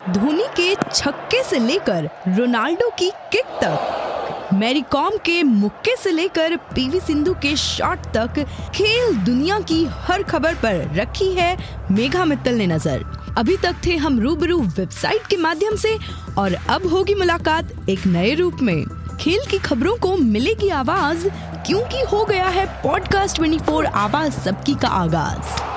धोनी के छक्के से लेकर रोनाल्डो की किक तक, मैरी कॉम के मुक्के से लेकर पीवी सिंधु के शॉट तक खेल दुनिया की हर खबर पर रखी है मेघा मित्तल ने नज़र। अभी तक थे हम रूबरू वेबसाइट के माध्यम से और अब होगी मुलाकात एक नए रूप में। खेल की खबरों को मिलेगी आवाज़, क्योंकि हो गया है पॉडकास्ट 24 आवाज़ सबकी का आगाज़।